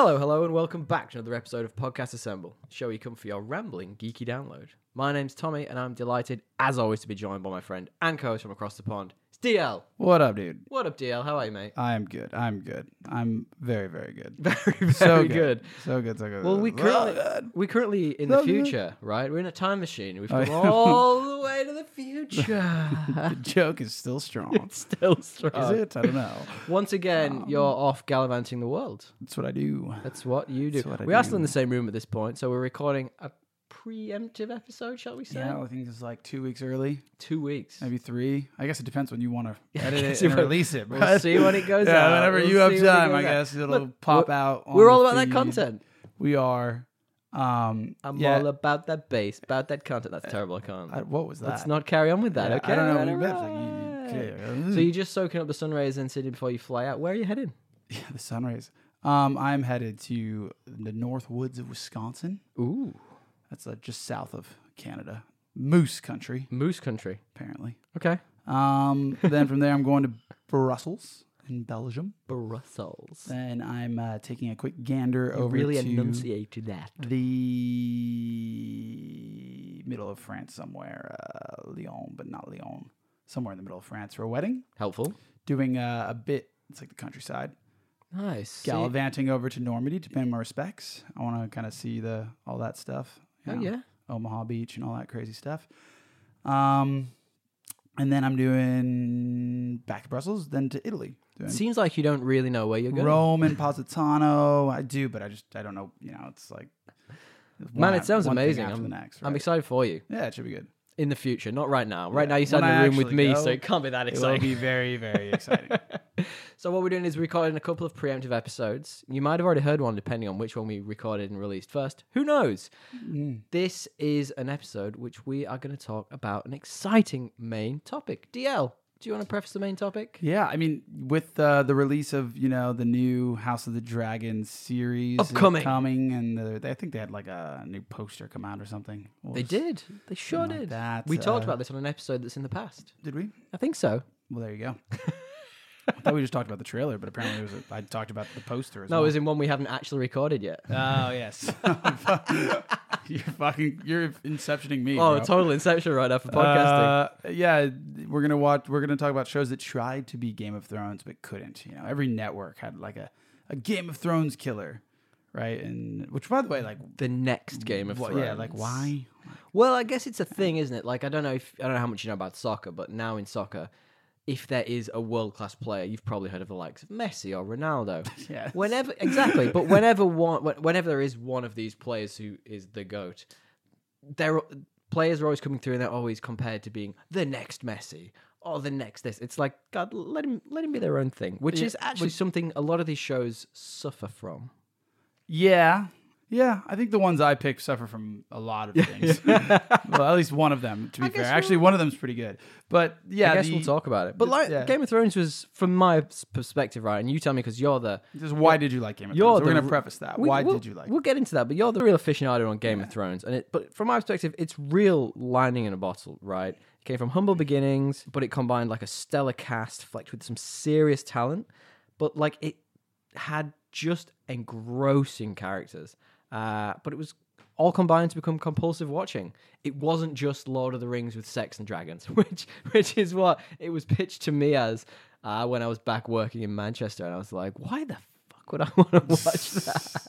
Hello, hello, and welcome back to another episode of Podcast Assemble, show you come for your rambling, geeky download. My name's Tommy, and I'm delighted, as always, to be joined by my friend and co-host from across the pond. It's DL. What up, dude? What up, DL? How are you, mate? I'm good. I'm good. I'm very, very good. Very, very So good. So good. So good. Well, we currently we currently in So the good. future, right? We're in a time machine. We've come all the way to the future. the joke is still strong. it's still strong. Is it? I don't know. Once again, um, you're off gallivanting the world. That's what I do. That's what you do. What we are still in the same room at this point, so we're recording a preemptive episode, shall we say? Yeah, I think it's like two weeks early, Two weeks. maybe three. I guess it depends when you want to edit it and it- release it. We'll see when it goes yeah, out. whenever We'll you have see when it time, I out. guess it'll Look, pop we're- out. on We're all about that content. We are. Um, I'm yeah, all about that bass, about that content. That's terrible. I can't. I- what was that? Let's not carry on with that. Yeah, okay. I don't know. Right. Like, you- So you're just soaking up the sun rays in city before you fly out. Where are you heading? Yeah, the sun rays. Um, I'm headed to the North Woods of Wisconsin. Ooh, That's uh, just south of Canada, Moose Country, Moose Country. apparently. Okay. Um, then from there, I'm going to Brussels in Belgium. Brussels. Then I'm uh, taking a quick gander over really to enunciated that. the middle of France somewhere, uh, Lyon, but not Lyon, somewhere in the middle of France for a wedding. Helpful. Doing uh, a bit. It's like the countryside. Nice. See- Gallivanting over to Normandy to pay my respects. I want to kind of see the all that stuff. Oh know. yeah. Omaha Beach and all that crazy stuff. Um, and then I'm doing back to Brussels, then to Italy. Seems like you don't really know where you're going. Rome and Positano. I do, but I just I don't know. You know, it's like Man, it sounds amazing. I'm, next, I'm excited for you Yeah, it should be good. In the future, not right now. Right Yeah. now, you sat in the room with me, go, so it can't be that exciting. It will be very very exciting. So what we're doing is recording a couple of preemptive episodes. You might have already heard one, depending on which one we recorded and released first. Who knows? Mm. This is an episode which we are going to talk about an exciting main topic. DL, do you want to preface the main topic? Yeah, I mean, with uh, the release of you know the new House of the Dragon series Upcoming. coming, and the, I think they had like a new poster come out or something. They did. They sure something like did. that, we talked uh, about this on an episode that's in the past. Did we? I think so. Well, there you go. I thought we just talked about the trailer, but apparently it was a, I talked about the poster as No, it was in one we haven't actually recorded yet. Oh yes. you're fucking you're inceptioning me. Oh, bro. total inception right now for podcasting. Uh, yeah, we're gonna watch. We're gonna talk about shows that tried to be Game of Thrones but couldn't. You know, every network had like a, a Game of Thrones killer, right? And which, by the way, like, the next Game of what- Thrones. yeah, like why? Well, I guess it's a thing, isn't it? Like I don't know if I don't know how much you know about soccer, but now in soccer, if there is a world class player, you've probably heard of the likes of Messi or Ronaldo. Yeah. Whenever exactly, but whenever one, whenever there is one of these players who is the goat, there players are always coming through and they're always compared to being the next Messi or the next this. It's like God, let him let him be their own thing, which Yeah, is actually something a lot of these shows suffer from. Yeah. Yeah, I think the ones I picked suffer from a lot of things. well, at least one of them, to be I fair. guess Actually, one of them's pretty good. But yeah, I guess the- we'll talk about it. But like yeah. Game of Thrones was, from my perspective, right? And you tell me because you're the Just why did you like Game of You're Thrones? We're gonna preface that. We- why we'll- did you like? We'll get into that, but you're the real aficionado on Game of Thrones, and it. But from my perspective, it's real lining in a bottle, right? It came from humble beginnings, but it combined like a stellar cast, flecked with some serious talent, but like it had just engrossing characters. Uh, but it was all combined to become compulsive watching. It wasn't just Lord of the Rings with sex and dragons, which which is what it was pitched to me as uh, when I was back working in Manchester, and I was like, why the fuck would I want to watch that?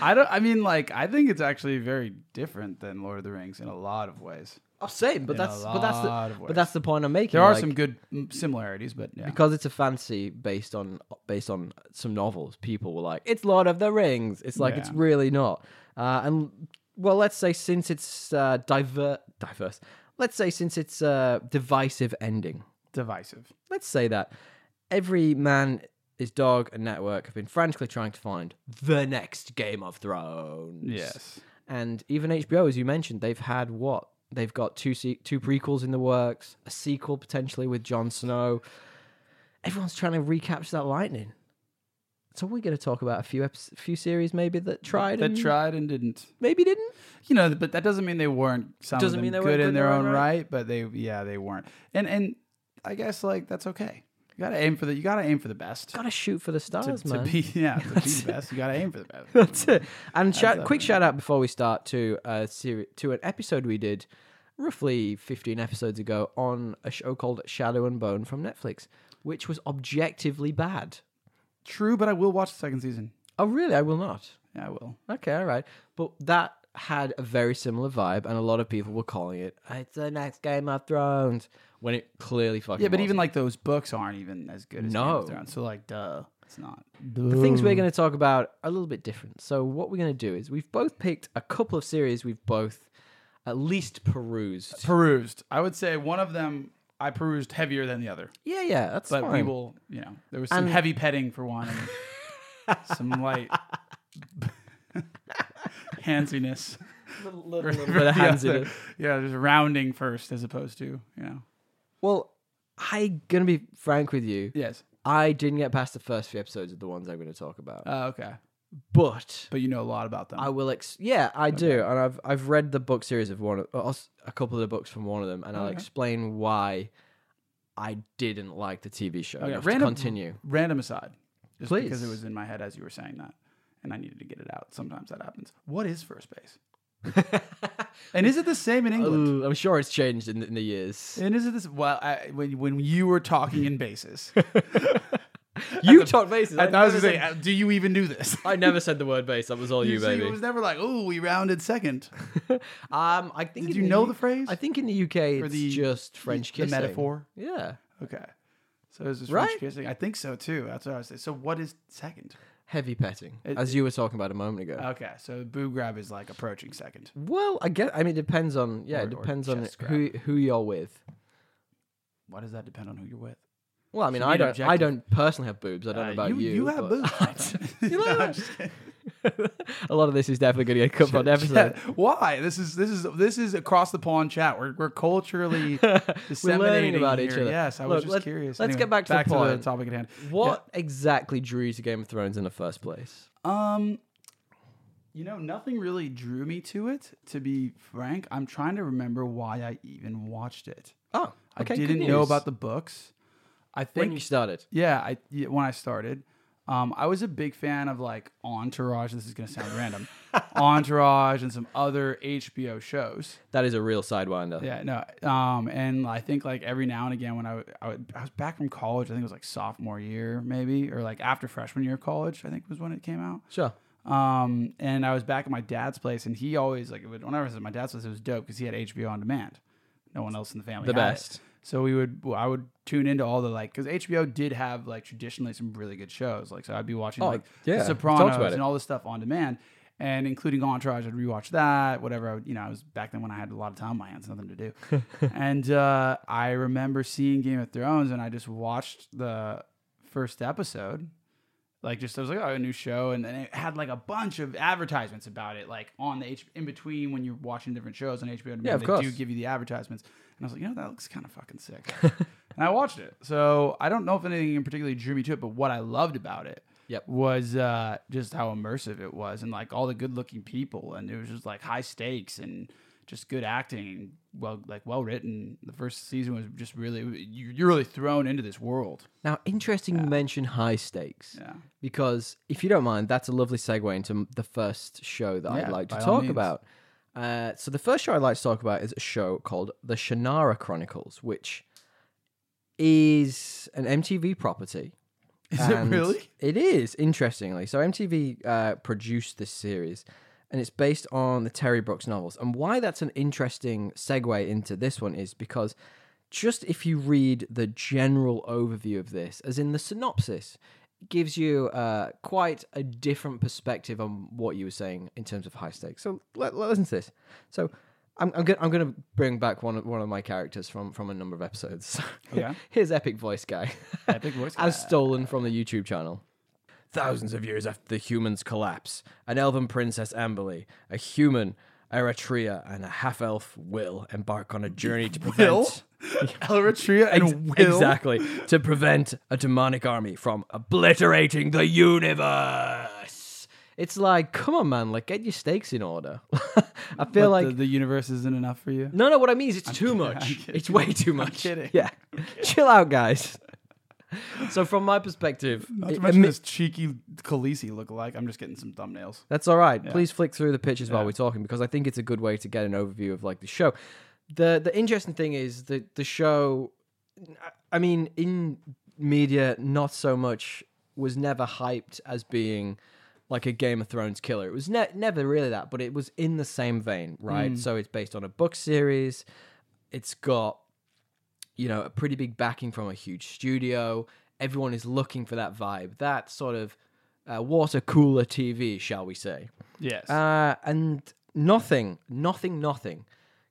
I don't. I mean, like, I think it's actually very different than Lord of the Rings in a lot of ways. Oh, same, but In a that's but that's lot the of but that's the point I'm making. There are like, some good mm, similarities, but yeah. because it's a fantasy based on based on some novels. People were like, "It's Lord of the Rings." It's like it's Yeah. really not. Uh, and well, let's say since it's uh, diver diverse, let's say since it's uh, divisive ending. divisive. Let's say that every man, his dog, and network have been frantically trying to find the next Game of Thrones. Yes. And even HBO, as you mentioned, they've had what? They've got two se- two prequels in the works, a sequel potentially with Jon Snow. Everyone's trying to recapture that lightning. So we're going to talk about a few episodes, few series maybe that tried That and tried and didn't. maybe didn't. You know, but that doesn't mean they weren't. Some Doesn't mean they good weren't in good their own right. but they, yeah, they weren't. And and I guess like that's okay. You gotta aim for the. You gotta aim for the best. Gotta shoot for the stars, to man. be yeah, to be the best, you gotta aim for the best. That's it. And shout, quick shout out before we start to a seri- to an episode we did roughly 15 episodes ago on a show called Shadow and Bone from Netflix, which was objectively bad. True, but I will watch the second season. Oh, really? I will not. Yeah, I will. Okay, all right. But that had a very similar vibe, and a lot of people were calling it "It's the next Game of Thrones" when it clearly fucking. Yeah, but even wasn't. like those books aren't even as good as Game No. of Thrones. So like, duh, it's not. the things we're going to talk about are a little bit different. So what we're going to do is we've both picked a couple of series we've both at least perused. perused. I would say one of them I perused heavier than the other, Yeah, yeah, that's fine. but fine. we will. You know, there was some And- heavy petting for one, and some light handsiness. little, for- little bit of the hands in it. Yeah, just rounding first as opposed to you know. Well, I gonna be frank with you. Yes. I didn't get past the first few episodes of the ones I'm going to talk about, Uh, okay, but but you know a lot about them. I will. Ex- yeah, I do, and I've I've read the book series of one, of, uh, a couple of the books from one of them, and I'll Okay. explain why I didn't like the TV show. Okay, random- continue. Random aside, just because it was in my head as you were saying that, and I needed to get it out. Sometimes that happens. What is first base? And is it the same in England? Ooh, I'm sure it's changed in, in the years. And is it this? Well, I, when when you were talking in bases, You talk bases. I, I, was never gonna say, uh, do you even do this? I never said the word base. That was all you, see, baby. It was never like, oh, we rounded second. um, I think. Did you know the phrase? I think in the UK it's the- just French the kissing. metaphor. Yeah, Okay, so is this Right? French kissing? I think so too. That's what I was saying. So what is second? Heavy petting, It- as you were talking about a moment ago. Okay, so boo grab is like approaching second. well, I guess. I mean, it depends on. Yeah, Or- it or depends on chest who who you're with. Why does that depend on who you're with? Well, I mean, I don't. I objective. don't personally have boobs. I don't know Uh, about you. you. You have but- boobs. You know No. I'm just kidding. a lot of this is definitely going to get cut from the episode. Yeah, Why? This is this is this is across the pond chat. We're we're culturally We're disseminating learning about each other. Yes, I Look, was just let- curious. let's Anyway, get back to the to the topic at hand. What exactly drew you to Game of Thrones in the first place? Um, you know, nothing really drew me to it. To be frank, I'm trying to remember why I even watched it. Oh, okay. I didn't know about the books. I when think you started. Yeah, I yeah, when I started, um, I was a big fan of like Entourage. This is gonna sound random, Entourage and some other HBO shows. That is a real sidewinder. Yeah, no, um, and I think like every now and again when I, would- I, would- I was back from college, I think it was like sophomore year maybe, or like after freshman year of college, I think was when it came out. Sure. Um, and I was back at my dad's place, and he always like would, whenever I was at my dad's place, it was dope because he had HBO on demand. No one else in the family. The had it. So we would, well, I would tune into all the like, because HBO did have like traditionally some really good shows. Like, so I'd be watching Oh, like yeah. The talked Sopranos it. and all this stuff on demand, and including Entourage. I'd rewatch that. Whatever. I would, you know, I was back then when I had a lot of time on my hands, nothing to do. and uh, I remember seeing Game of Thrones, and I just watched the first episode. Like just I was like, oh, a new show, and then it had like a bunch of advertisements about it, like on the H in between when you're watching different shows on HBO. Yeah, of they course. do give you the advertisements, and I was like, you know, that looks kind of fucking sick. and I watched it. So I don't know if anything in particularly drew me to it, but what I loved about it Yep. was uh, just how immersive it was, and like all the good-looking people, and it was just like high stakes and just good acting and well, like well written. The first season was just really you- you're really thrown into this world. Now, interesting you mention high stakes Yeah. because if you don't mind, that's a lovely segue into the first show that I'd Yeah, like to by all talk means. about. Uh, so the first show I'd like to talk about is a show called The Shannara Chronicles, which is an MTV property. Is it really? It is, interestingly. So MTV uh, produced this series, and it's based on the Terry Brooks novels. And why that's an interesting segue into this one is because just if you read the general overview of this, as in the synopsis, gives you uh, quite a different perspective on what you were saying in terms of high stakes. So let, let- listen to this. So I'm, I'm going I'm to bring back one of, one of my characters from, from a number of episodes. Yeah. Here's Epic Voice Guy. Epic voice Guy. As stolen from the YouTube channel. Thousands of years after the humans' collapse, an elven princess Amberly, a human Eretria, and a half elf Will embark on a journey to prevent. Eretria and Ex- Will. Exactly. To prevent a demonic army from obliterating the universe. It's like, come on, man, like get your stakes in order. I feel What, like the, the universe isn't enough for you. no, no. What I mean is, it's too kidding, much. I'm kidding. It's way too much. kidding. Yeah, chill out, guys. So from my perspective, Not to mention this cheeky Khaleesi look-alike. I'm just getting some thumbnails. That's all right. Please flick through the pictures while we're talking because I think it's a good way to get an overview of like the show. The the interesting thing is that the show I mean in media not so much was never hyped as being like a Game of Thrones killer. It was ne- never really that, but it was in the same vein, right? Mm. So it's based on a book series. It's got you know, a pretty big backing from a huge studio. Everyone is looking for that vibe, that sort of uh, water cooler TV, shall we say. Yes. Uh, and nothing, nothing, nothing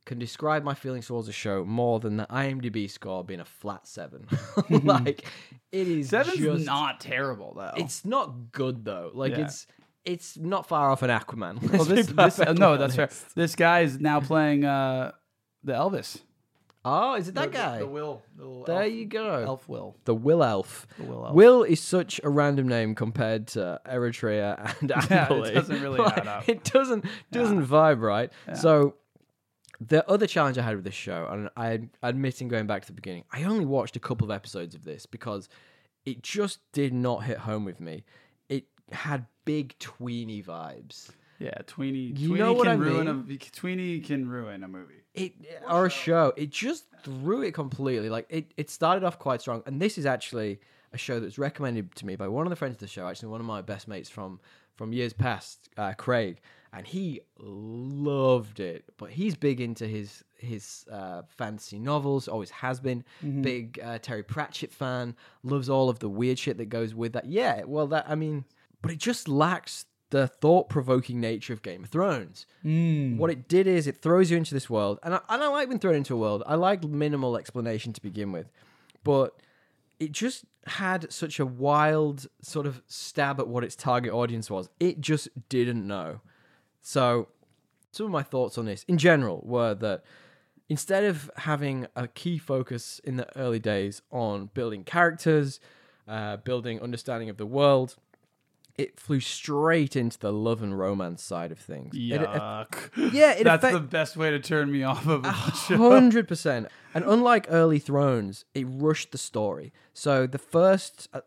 can describe my feelings towards the show more than the IMDb score being a flat seven. like, it is Seven's just, not terrible though. It's not good though. Like Yeah. it's it's not far off an Aquaman. well, this, this no, that's fair. This guy is now playing uh, the Elvis. Oh, is it that The- guy? The, Will. The there elf, you go. Elf Will. The Will Elf. The Will Elf. Will is such a random name compared to Eretria and Yeah, it doesn't really Like, add up. It doesn't doesn't vibe right. So the other challenge I had with this show, and I admitting going back to the beginning, I only watched a couple of episodes of this because it just did not hit home with me. It had big tweeny vibes. Yeah, Tweeny. You Tweeny know what can I ruin mean? a Tweeny can ruin a movie. It or a show it just threw it completely. Like it, it started off quite strong and this is actually a show that was recommended to me by one of the friends of the show actually one of my best mates from from years past uh, craig and he loved it. But he's big into his his uh, fantasy novels always has been. Big uh, terry pratchett fan loves all of the weird shit that goes with that. Yeah well that i mean but it just lacks the thought-provoking nature of game of thrones what it did is it throws you into this world, and I, and I like being thrown into a world. I like minimal explanation to begin with, but it just had such a wild sort of stab at what its target audience was. It just didn't know. So, some of my thoughts on this in general were that instead of having a key focus in the early days on building characters, uh, building understanding of the world, it flew straight into the love and romance side of things. It- it- yeah, it That's affect- the best way to turn me off of a show. Hundred percent. And unlike early Thrones, it rushed the story. So the first, uh,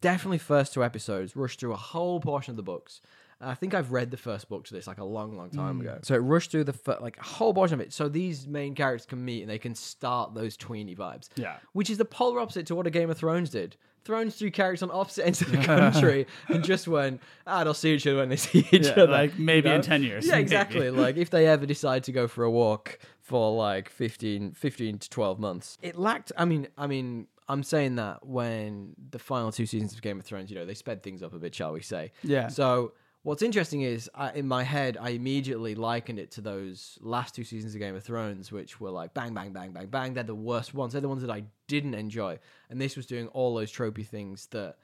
definitely first two episodes, rushed through a whole portion of the books. I think I've read the first book to this like a long, long time ago. So it rushed through the fir- like a whole portion of it. So these main characters can meet and they can start those tweeny vibes. Yeah. Which is the polar opposite to what a Game of Thrones did. Thrones threw characters on opposite ends of the country and just went, ah, they'll see each other when they see each Yeah, other. like maybe you in 10 years. Yeah, Maybe. exactly. like if they ever decide to go for a walk for like 15, 15 to 12 months. It lacked, I mean, I mean, I'm saying that when the final two seasons of Game of Thrones, you know, they sped things up a bit, shall we say. Yeah. So what's interesting is I, in my head, I immediately likened it to those last two seasons of Game of Thrones, which were like bang, bang, bang, bang, bang. They're the worst ones. They're the ones that I didn't enjoy. And this was doing all those tropey things that,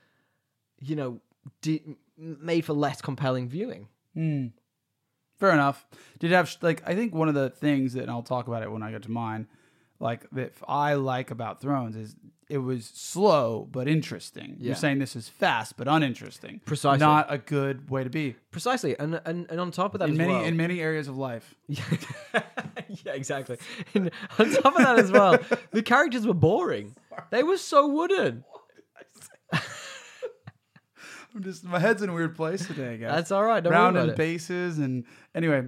you know, made for less compelling viewing. Hmm. Fair enough. Did have like I think one of the things that and I'll talk about it when I get to mine, like that I like about Thrones is it was slow but interesting. Yeah. You're saying this is fast but uninteresting. Precisely. Not a good way to be. Precisely, and and, and on top of that In as many well, in many areas of life. yeah, exactly. And on top of that as well, the characters were boring. They were so wooden. I'm just my head's in a weird place today, guys. That's all right. Don't worry round about and bases and anyway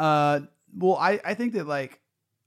uh well i i think that like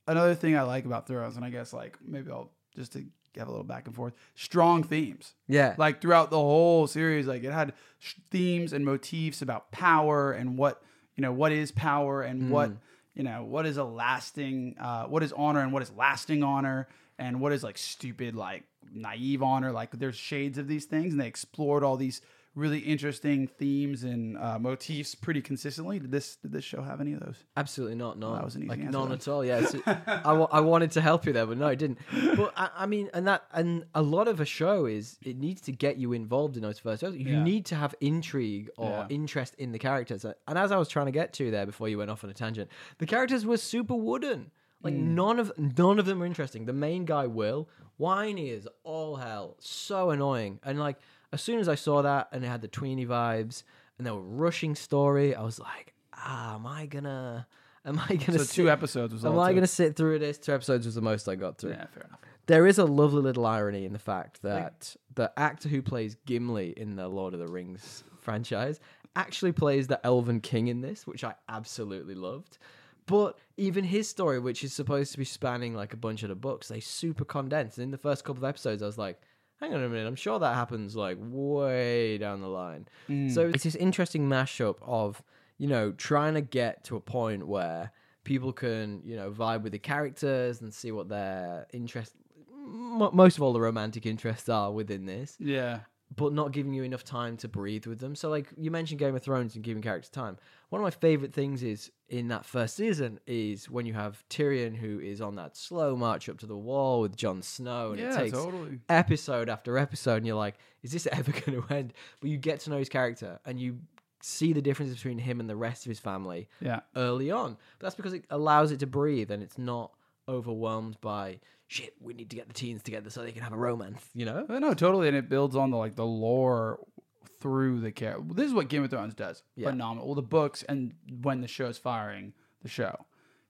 another thing i like about thrones and i guess like maybe i'll just to have a little back and forth. Strong themes. Yeah, like throughout the whole series like it had sh- themes and motifs about power and what you know what is power and what Mm. you know what is a lasting uh what is honor and what is lasting honor and what is like stupid like naive honor. Like there's shades of these things and they explored all these really interesting themes and uh, motifs pretty consistently did this did this show have any of those absolutely not. No, that was an easy like answer none at all. Yeah, it's- I, wanted to help you there, but no, it didn't. But I, I mean, and that and a lot of a show is it needs to get you involved in those first. You Yeah. need to have intrigue or Yeah. interest in the characters. And as I was trying to get to there before you went off on a tangent, the characters were super wooden. Like Hmm. none of none of them were interesting. The main guy, Will, whiny as all hell, so annoying. And like as soon as I saw that and it had the tweeny vibes and they were rushing story, I was like, ah, am I gonna, am I gonna? so sit, two episodes was Am all I two. gonna sit through this? Two episodes was the most I got through. yeah fair enough There is a lovely little irony in the fact that the actor who plays Gimli in the Lord of the Rings franchise actually plays the Elven King in this, which I absolutely loved. But even his story, which is supposed to be spanning like a bunch of the books, they super condensed. In the first couple of episodes, I was like, hang on a minute, I'm sure that happens like way down the line. So mm. it's this interesting mashup of, you know, trying to get to a point where people can, you know, vibe with the characters and see what their interest, m- most of all, the romantic interests are within this Yeah. But not giving you enough time to breathe with them. So, like you mentioned, Game of Thrones and giving characters time. One of my favorite things is in that first season is when you have Tyrion who is on that slow march up to the wall with Jon Snow, and Yeah, it takes totally. episode after episode, and you're like, is this ever going to end? But you get to know his character, and you see the difference between him and the rest of his family Yeah. early on. But that's because it allows it to breathe, and it's not overwhelmed by shit. We need to get the teens together so they can have a romance. You know? No, totally, and it builds on the like the lore through the character. This is what Game of Thrones does. Yeah. Phenomenal. Well, the books and when the show's firing the show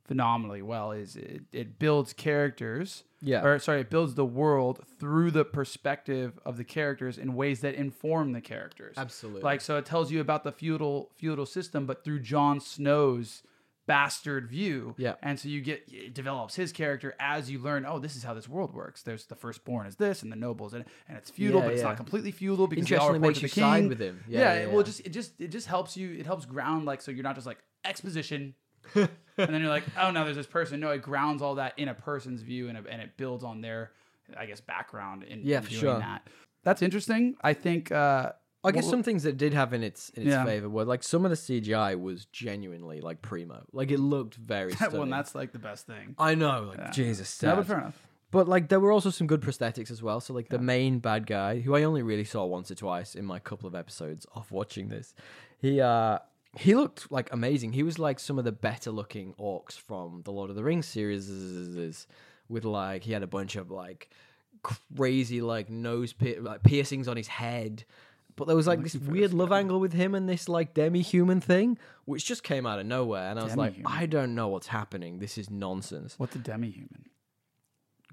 phenomenally well is it, it builds characters. Yeah. Or sorry, it builds the world through the perspective of the characters in ways that inform the characters. Absolutely. Like so, it tells you about the feudal feudal system, but through Jon Snow's bastard view. Yeah. And so you get it develops his character as you learn. Oh, this is how this world works. There's the firstborn is this, and the nobles, and, and it's feudal, Yeah, but it's yeah. not completely feudal because they all report to you the side king. with him. Yeah, Yeah. yeah, well, it just it just it just helps you. It helps ground like so you're not just like exposition. and then you're like, oh no, there's this person. No, it grounds all that in a person's view, and, it- and it builds on their, I guess, background in, Yeah, in for doing sure. that. That's interesting. I think. uh I guess some things that did have in its in its Yeah. favor were like some of the CGI was genuinely like primo. Like it looked very stunning. well, that's like the best thing. I know, like Jesus. Yeah, but fair enough. But like there were also some good prosthetics as well. So like the main bad guy, who I only really saw once or twice in my couple of episodes of watching this, he uh he looked like amazing. He was like some of the better looking orcs from the Lord of the Rings series with like he had a bunch of like crazy like nose like piercings on his head. But there was like this weird love angle with him and this like demi-human thing, which just came out of nowhere, and I was like, Demi-human. I don't know what's happening. This is nonsense. What's a demi-human?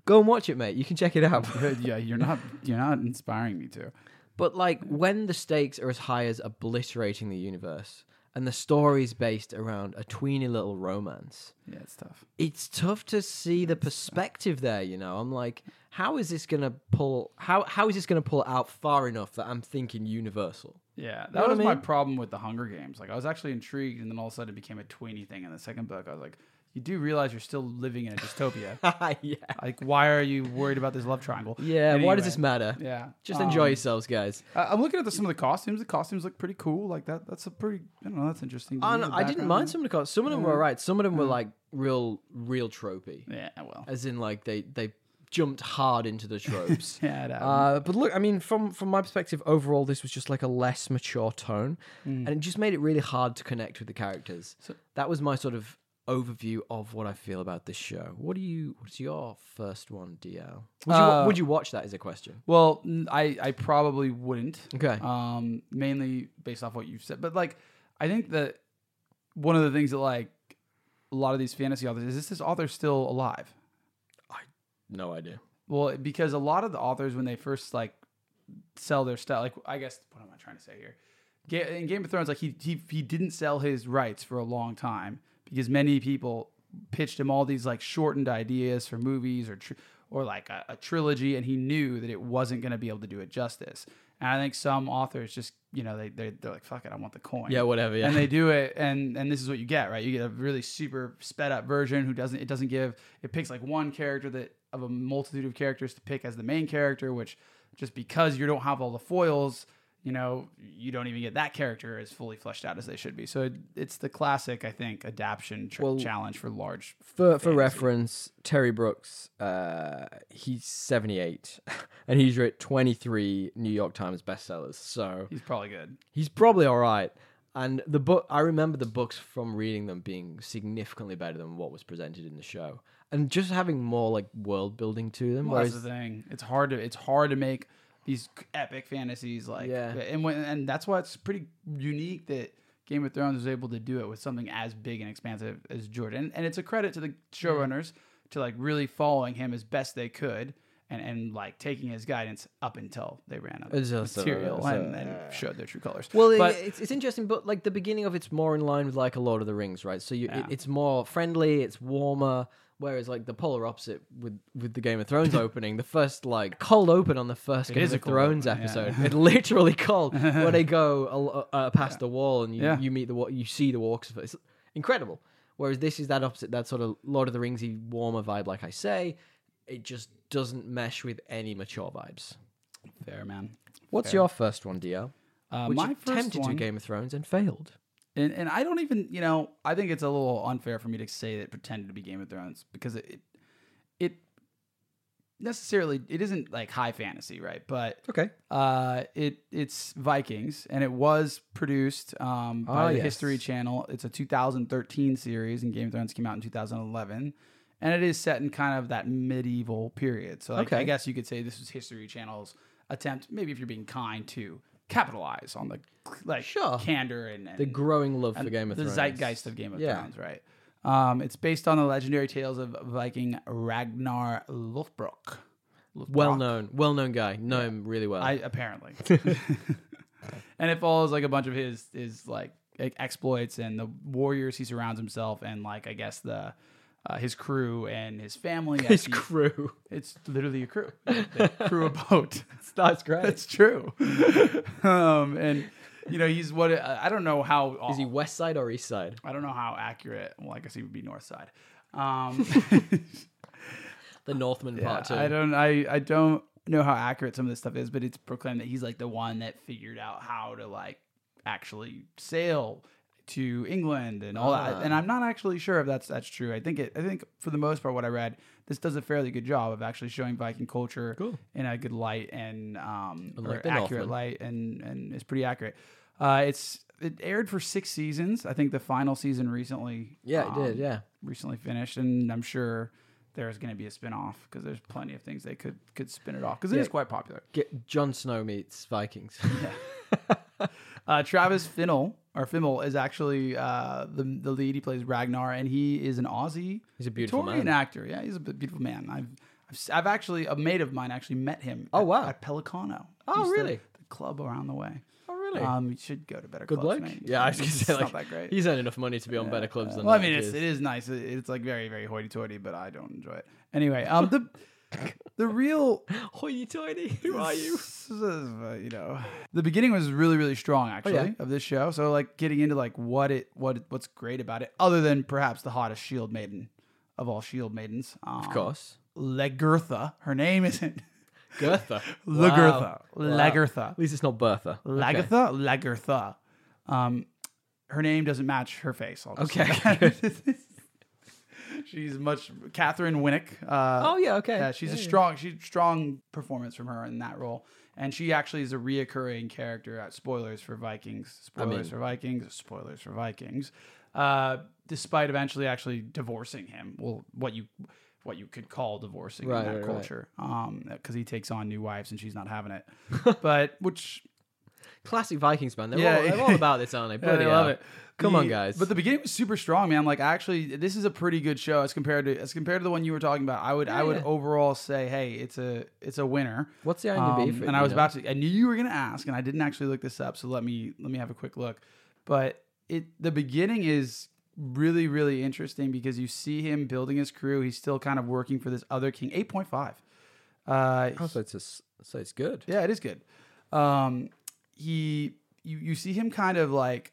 Go and watch it, mate. You can check it out. yeah, you're not you're not inspiring me to. But like when the stakes are as high as obliterating the universe and the story's based around a tweeny little romance, Yeah, it's tough. it's tough to see the perspective there, you know. I'm like, how is this gonna pull how how is this gonna pull out far enough that I'm thinking universal? Yeah, that know what I was my problem with the Hunger Games. Like, I was actually intrigued, and then all of a sudden it became a tweeny thing. In the second book, I was like, you do realize you're still living in a dystopia. yeah. like, why are you worried about this love triangle? Yeah, why does this matter? Yeah, Just enjoy Um, yourselves, guys. I- I'm looking at the, some of the costumes. The costumes look pretty cool. Like that. That's a pretty. I don't know. That's interesting. no, I didn't mind some of the costumes. Some of them were alright. Some of them were like real, real tropey, Yeah. Well. as in like they they jumped hard into the tropes. Yeah. It. Uh, but look, I mean, from from my perspective, overall, this was just like a less mature tone, and it just made it really hard to connect with the characters. So- that was my sort of overview of what I feel about this show. What do you? What's your first one, DL? Would you, Uh, would you watch that? Is a question. well, I I probably wouldn't. Okay. um, mainly based off what you've said. But like, I think that one of the things that like a lot of these fantasy authors is this this author still alive? I no idea. Well, because a lot of the authors when they first like sell their stuff, like I guess what am I trying to say here? In Game of Thrones, like he he he didn't sell his rights for a long time because many people pitched him all these like shortened ideas for movies or tr- or like a, a trilogy, and he knew that it wasn't going to be able to do it justice. And I think some authors just you know they they're, they're like fuck it, I want the coin. Yeah, whatever. Yeah. and they do it and and this is what you get right you get a really super sped up version who doesn't it doesn't give it picks like one character that of a multitude of characters to pick as the main character which just because you don't have all the foils you know you don't even get that character as fully fleshed out as they should be so it, it's the classic i think adaption tr- Well, challenge for large For for reference, Terry Brooks, uh, he's seventy eight, and he's written twenty three New York Times bestsellers. So he's probably good he's probably all right. And the book, I remember the books from reading them being significantly better than what was presented in the show, and just having more like world building to them. Well, that's the thing. It's hard to it's hard to make these epic fantasies like Yeah. and when and that's why it's pretty unique that Game of Thrones was able to do it with something as big and expansive as Jordan. And, and it's a credit to the showrunners to like really following him as best they could and, and like taking his guidance up until they ran out of material and, and showed their true colors. Well, but it's, it's interesting, but like the beginning of it's more in line with like a Lord of the Rings, right? So you, Yeah. it, it's more friendly, it's warmer. Whereas like the polar opposite with with the Game of Thrones opening, the first like cold open on the first It Game of Thrones open, yeah. episode, it literally cold where they go uh, uh, past the wall and you, Yeah. you meet the you see the walks. It's incredible. Whereas this is that opposite, that sort of Lord of the Ringsy warmer vibe, like I say. It just doesn't mesh with any mature vibes. fair man. What's Fair. your first one, DL? Uh, Which my first attempted one, to Game of Thrones and failed. And, and I don't even, you know, I think it's a little unfair for me to say that it pretended to be Game of Thrones because it, it, necessarily it isn't like high fantasy, right? But Okay. uh, it it's Vikings, and it was produced um, by Ah, the yes. History Channel. It's a 2013 series, and Game of Thrones came out in 2011, and it is set in kind of that medieval period. So, like, I guess you could say this was History Channel's attempt, maybe if you're being kind, to capitalize on the like Sure. candor and, and The growing love for Game of the Thrones. The zeitgeist of Game of Yeah. Thrones, right? Um, it's based on the legendary tales of Viking Ragnar Lothbrok. Well known, well known guy. Know him really well. I apparently. and it follows like a bunch of his his like exploits and the warriors he surrounds himself and like I guess the uh, his crew and his family. His crew. It's literally a crew. They crew a boat. That's great. That's true. um, and you know he's what I don't know how Is he West Side or East Side? I don't know how accurate. Well, I guess he would be north side. Um, The Northman yeah, part two. I don't. I I don't know how accurate some of this stuff is, but it's proclaimed that he's like the one that figured out how to like actually sail to England and all Ah. that. And I'm not actually sure if that's that's true. I think it. I think for the most part, what I read, this does a fairly good job of actually showing Viking culture Cool. in a good light and um, or accurate Northman. light, and and it's pretty accurate. Uh, it's it aired for six seasons. I think the final season recently. yeah, it did. um, Yeah. recently finished, and I'm sure there's going to be a spin off because there's plenty of things they could could spin it off because it Yeah. is quite popular. Get Jon Snow meets Vikings. Uh, Travis Finnell or Fimmel is actually uh, the the lead. He plays Ragnar, and he is an Aussie He's a beautiful Victorian man. actor. Yeah, he's a beautiful man. I've I've, I've actually a mate of mine actually met him. Oh, at, wow. at Pelicano. Oh, He's the- really? The, club around the way. oh, really? Um, you should go to better Good clubs, mate. Yeah, I was gonna say like not that great. he's earned enough money to be on better clubs than well, I mean, it's, it is nice. It's like very, very hoity-toity, but I don't enjoy it. Anyway, um, the the real hoity-toity. Who are you? uh, you know, the beginning was really, really strong actually Oh, yeah. of this show. So like getting into like what it what what's great about it, other than perhaps the hottest Shield maiden of all Shield maidens, um, Of course. Legurtha. Her name isn't Gertha. Legurtha. Wow. Legurtha. At least it's not Bertha. Okay. Lagatha, Lagertha. Um, her name doesn't match her face. I'll just say Okay. She's much Katheryn Winnick. Uh, Oh yeah, okay. yeah, she's Yeah, a strong, she's strong performance from her in that role, and she actually is a reoccurring character. At spoilers for Vikings, spoilers mean- for Vikings, spoilers for Vikings. Uh, despite eventually actually divorcing him, well, what you what you could call divorcing Right, in that right, right. culture, um, because he takes on new wives and she's not having it. but which Classic Vikings man. They're, Yeah. all, they're all about this, aren't they? Yeah, Bloody they love it. Come The- on, guys. But the beginning was super strong, man. Like actually, this is a pretty good show as compared to as compared to the one you were talking about. I would I would yeah. overall say, hey, it's a it's a winner. What's the IMDb Um, for it? and I was know? about to. I knew you were gonna ask, and I didn't actually look this up. So let me let me have a quick look. But it the beginning is really really interesting because you see him building his crew. He's still kind of working for this other king. Eight point five. Uh, Oh, so it's a, so it's good. yeah, it is good. Um, he you you see him kind of like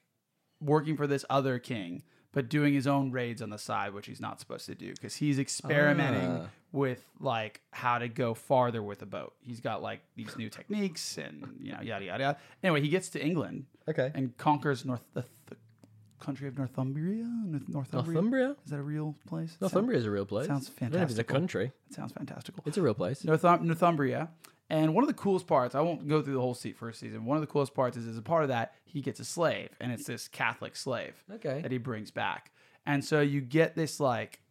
working for this other king, but doing his own raids on the side, which he's not supposed to do because he's experimenting Ah. with like how to go farther with a boat. He's got like these new techniques and you know yada yada. yada. Anyway, he gets to England Okay. and conquers North the, the country of Northumbria. North- Northumbria. Northumbria. Is that a real place? Northumbria is a real place. sounds I don't know if it's a country. It sounds fantastical. It's a real place. Northum- Northumbria. And one of the coolest parts, I won't go through the whole se- first season. One of the coolest parts is, as a part of that, he gets a slave, and it's this Catholic slave Okay. that he brings back. And so you get this like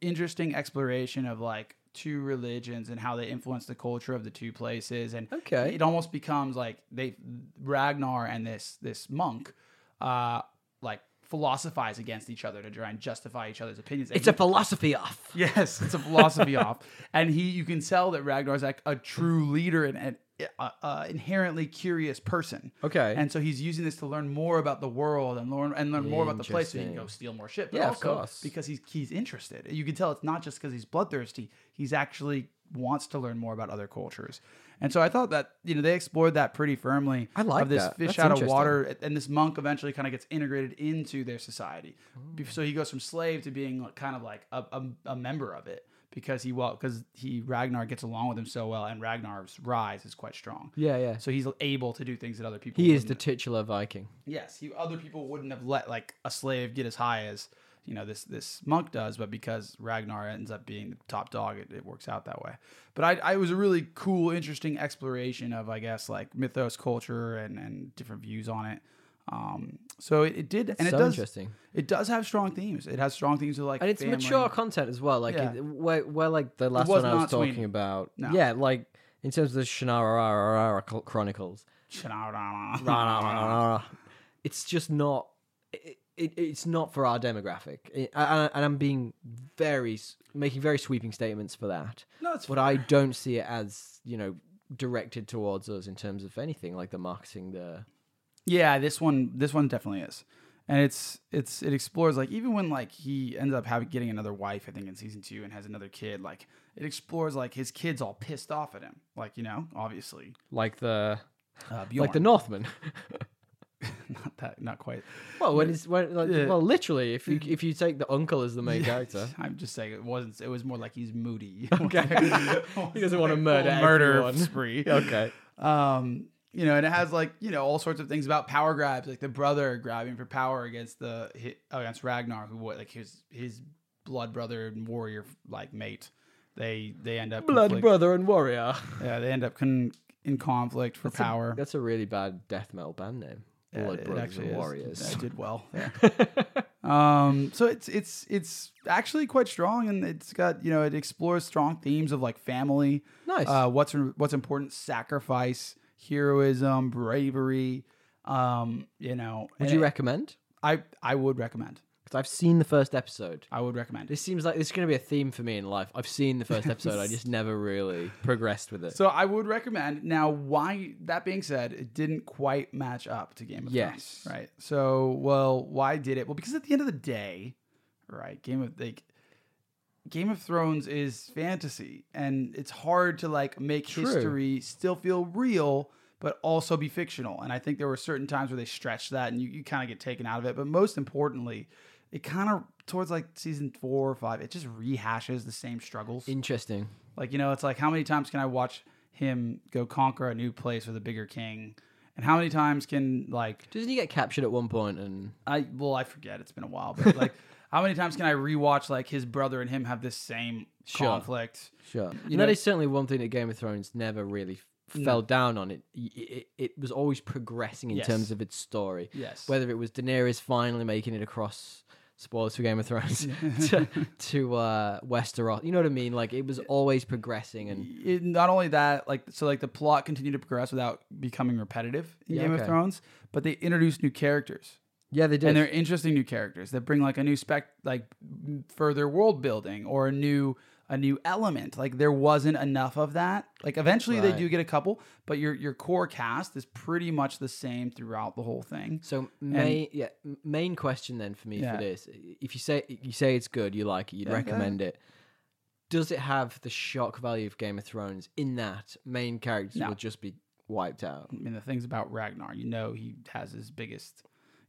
interesting exploration of like two religions and how they influence the culture of the two places. And Okay. it almost becomes like they Ragnar and this this monk, uh, like philosophize against each other to try and justify each other's opinions. And It's a philosophy off. Yes, it's a philosophy off, and he you can tell that Ragnar's like a true leader and an uh, uh, inherently curious person. Okay. and so he's using this to learn more about the world and learn and learn more about the place, so he can go steal more shit. But Yeah, of course. because he's he's interested. You can tell it's not just because he's bloodthirsty. He's actually wants to learn more about other cultures. And so I thought that you know they explored that pretty firmly. I like of this that. fish That's out of water, and this monk eventually kind of gets integrated into their society. Mm. Be- So he goes from slave to being like, kind of like a, a, a member of it because he well because he Ragnar gets along with him so well, and Ragnar's rise is quite strong. Yeah, yeah. So he's able to do things that other people. He is the titular Viking. yes. He other people wouldn't have let like a slave get as high as you know this this monk does, but because Ragnar ends up being the top dog, it, it works out that way. But I, I it was a really cool, interesting exploration of I guess like mythos culture and and different views on it. Um, so it, it did, and it does. interesting. It does have strong themes. It has strong themes of like and it's family. mature content as well. Like Yeah. it, where, where like the last one I was talking Sweeney. about. No. Yeah, like in terms of the Shannara Chronicles, it's just not. It, it, it's not for our demographic, It- and, and I'm being very making very sweeping statements for that. no, it's But I don't see it as you know directed towards us in terms of anything like the marketing. The Yeah, this one this one definitely is. And it's it's it explores like even when like he ends up having getting another wife, I think in season two, and has another kid, like it explores like his kid's all pissed off at him. Like, you know, obviously. like the Uh, like the Northman. not that not quite. well, when it's when like, Yeah. well, literally, if you if you take the uncle as the main character, I'm just saying it wasn't it was more like he's moody. Okay. He doesn't wanna murder murder everyone. spree. okay, Um, you know, and it has like you know all sorts of things about power grabs, like the brother grabbing for power against the hi- against Ragnar, who wa- like his his blood brother and warrior like mate. They they end up blood conflict- brother and warrior. Yeah, they end up con- in conflict for power. that's a really bad death metal band name. Yeah, Blood it brothers actually and is. warriors. That did well there. um, so it's it's it's actually quite strong, and it's got you know it explores strong themes of like family, nice. uh, what's what's important, sacrifice, heroism, bravery. Um, you know, Would and you it- recommend? I I would recommend. I've seen the first episode. I would recommend. This seems like this is going to be a theme for me in life. I've seen the first episode. I just never really progressed with it. So I would recommend. Now, why? That being said, it didn't quite match up to Game of Yes. Thrones, right? So, well, why did it? Well, because at the end of the day, right, Game of like Game of Thrones is fantasy, and it's hard to like make True. history still feel real, but also be fictional. And I think there were certain times where they stretched that, and you, you kind of get taken out of it. But most importantly, it kind of towards like season four or five, it just rehashes the same struggles. Interesting. Like, you know, it's like how many times can I watch him go conquer a new place with a bigger king? And how many times can like Doesn't he get captured at one point and I well, I forget, it's been a while, but like how many times can I rewatch like his brother and him have this same Sure. conflict? Sure. You know- that is certainly one thing that Game of Thrones never really fell down on. It, it it was always progressing in Yes. terms of its story. Yes. Whether it was Daenerys finally making it across spoilers for Game of Thrones to, to uh, Westeros, you know what I mean? Like it was always progressing, and it, not only that, like so, like the plot continued to progress without becoming repetitive in Yeah, Game okay. of Thrones, but they introduced new characters. yeah, they did. and they're interesting new characters that bring like a new spec like further world building or a new a new element like there wasn't enough of that like eventually they do get a couple but your your core cast is pretty much the same throughout the whole thing So main yeah main question then for me Yeah. for this, if you say you say it's good, you like it, you'd Yeah, recommend it. Does it have the shock value of Game of Thrones in that main characters No. will just be wiped out? i mean the things about ragnar you know he has his biggest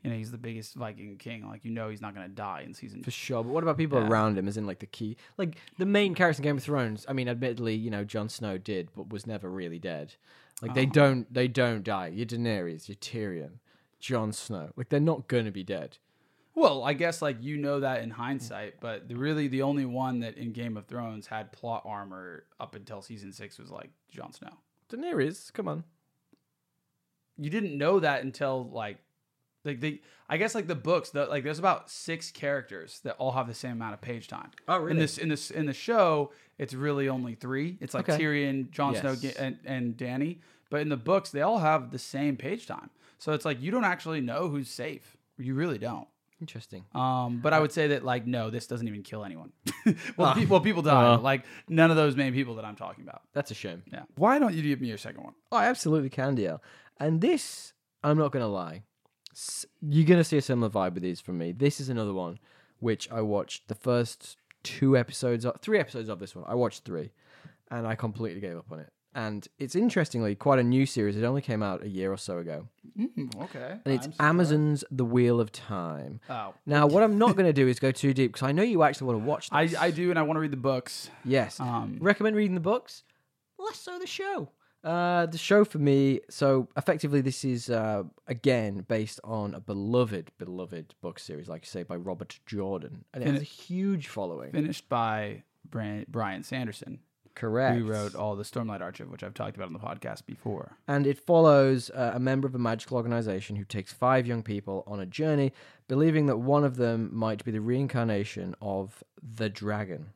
you know he's the biggest viking king like you know he's not going to die in season For sure, but what about people Yeah. around him? As in, like the key, like the main character in Game of Thrones. I mean, admittedly, you know, Jon Snow did, but was never really dead. Like they Oh. don't, they don't die. Your Daenerys, your Tyrion, Jon Snow. Like they're not gonna be dead. well i guess like you know that in hindsight but the, really the only one that in game of thrones had plot armor up until season six was like Jon snow Daenerys, come on. you didn't know that until like like they I guess like the books the, like there's about six characters that all have the same amount of page time. Oh, really? In this in this in the show, it's really only three. It's like Okay. Tyrion, Jon Snow, Yes. Ga- and, and Dany. But in the books, they all have the same page time. So it's like you don't actually know who's safe. You really don't. Interesting. Um, but I would say that like no, this doesn't even kill anyone. well, Ah. pe- well, people die. Uh. like none of those main people that I'm talking about. That's a shame. Yeah. Why don't you give me your second one? Oh, I absolutely can, DL. And this, I'm not going to lie. You're going to see a similar vibe with these from me. This is another one which I watched the first two episodes, of, three episodes of this one. I watched three and I completely gave up on it. And it's interestingly quite a new series. It only came out a year or so ago. Mm, okay. And it's. Amazon's The Wheel of Time. Oh, Now, what I'm not going to do is go too deep because I know you actually want to watch I. I do, and I want to read the books. Yes. Um, Recommend reading the books? Less so the show. Uh, the show for me, so effectively, this is uh, again based on a beloved, beloved book series, like you say, by Robert Jordan, and it has a huge following. finished by Brian, Brian Sanderson, Correct. who wrote all the Stormlight Archive, which I've talked about on the podcast before. and it follows uh, a member of a magical organization who takes five young people on a journey, believing that one of them might be the reincarnation of the dragon,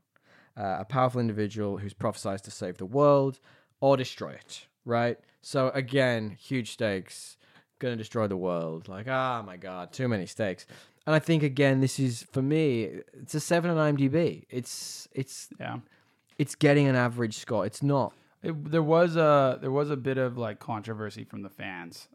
uh, a powerful individual who's prophesied to save the world or destroy it. Right. So again, huge stakes, gonna destroy the world. Like, ah, my god, too many stakes. And I think again, this is for me, it's a seven on IMDb. It's it's Yeah. it's getting an average score. It's not It, there was a there was a bit of like controversy from the fans,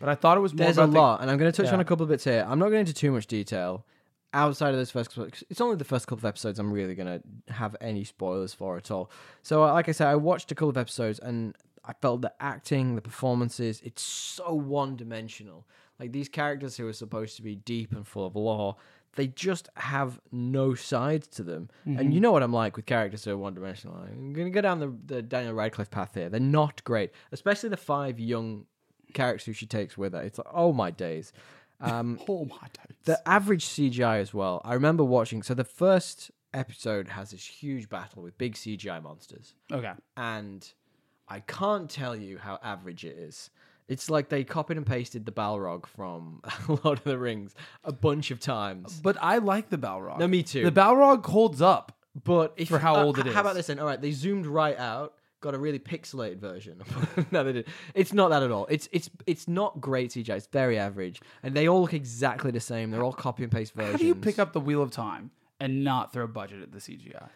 but I thought it was more There's a the- lot, and I'm going to touch on a couple of bits here. I'm not going into too much detail outside of this first. couple- It's only the first couple of episodes I'm really to have any spoilers for at all. So, uh, like I said, I watched a couple of episodes, and I felt the acting, the performances, it's so one dimensional. Like these characters who are supposed to be deep and full of lore, they just have no sides to them. And you know what I'm like with characters who are one dimensional. I'm to go down the, the Daniel Radcliffe path here. They're not great, especially the five young characters who she takes with her. It's like, oh my days. Um, Oh my days. the average CGI as well. I remember watching. So the first episode has this huge battle with big CGI monsters, okay. and I can't tell you how average it is. It's like they copied and pasted the Balrog from Lord of the Rings a bunch of times. But I like the Balrog. No, me too. The Balrog holds up. But if, For how uh, old it is. How about this then? All right, they zoomed right out, got a really pixelated version. no, they did. It's not that at all. It's it's it's not great CGI. It's very average, and they all look exactly the same. They're all copy and paste versions. How do you pick up the Wheel of Time and not throw budget at the CGI?